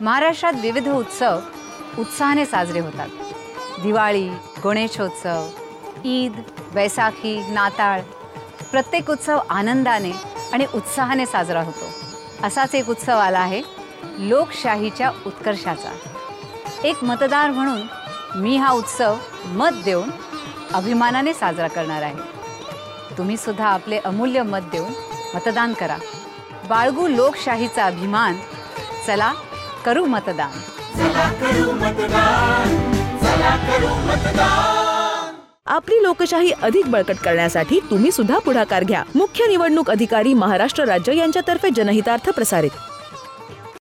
महाराष्ट्रात विविध उत्सव उत्साहाने साजरे होतात. दिवाळी गणेशोत्सव ईद बैसाखी नाताळ प्रत्येक उत्सव आनंदाने आणि उत्साहाने साजरा होतो. असाच एक उत्सव आला आहे लोकशाहीच्या उत्कर्षाचा. एक मतदार म्हणून मी हा उत्सव मत देऊन अभिमानाने साजरा करणार आहे. तुम्ही सुद्धा आपले अमूल्य मत देऊन मतदान करा. बाळगू लोकशाहीचा अभिमान चला करू मतदान आपली लोकशाही अधिक बळकट करण्यासाठी तुम्ही सुद्धा पुढाकार घ्या. मुख्य निवडणूक अधिकारी महाराष्ट्र राज्य यांच्यातर्फे जनहितार्थ प्रसारित.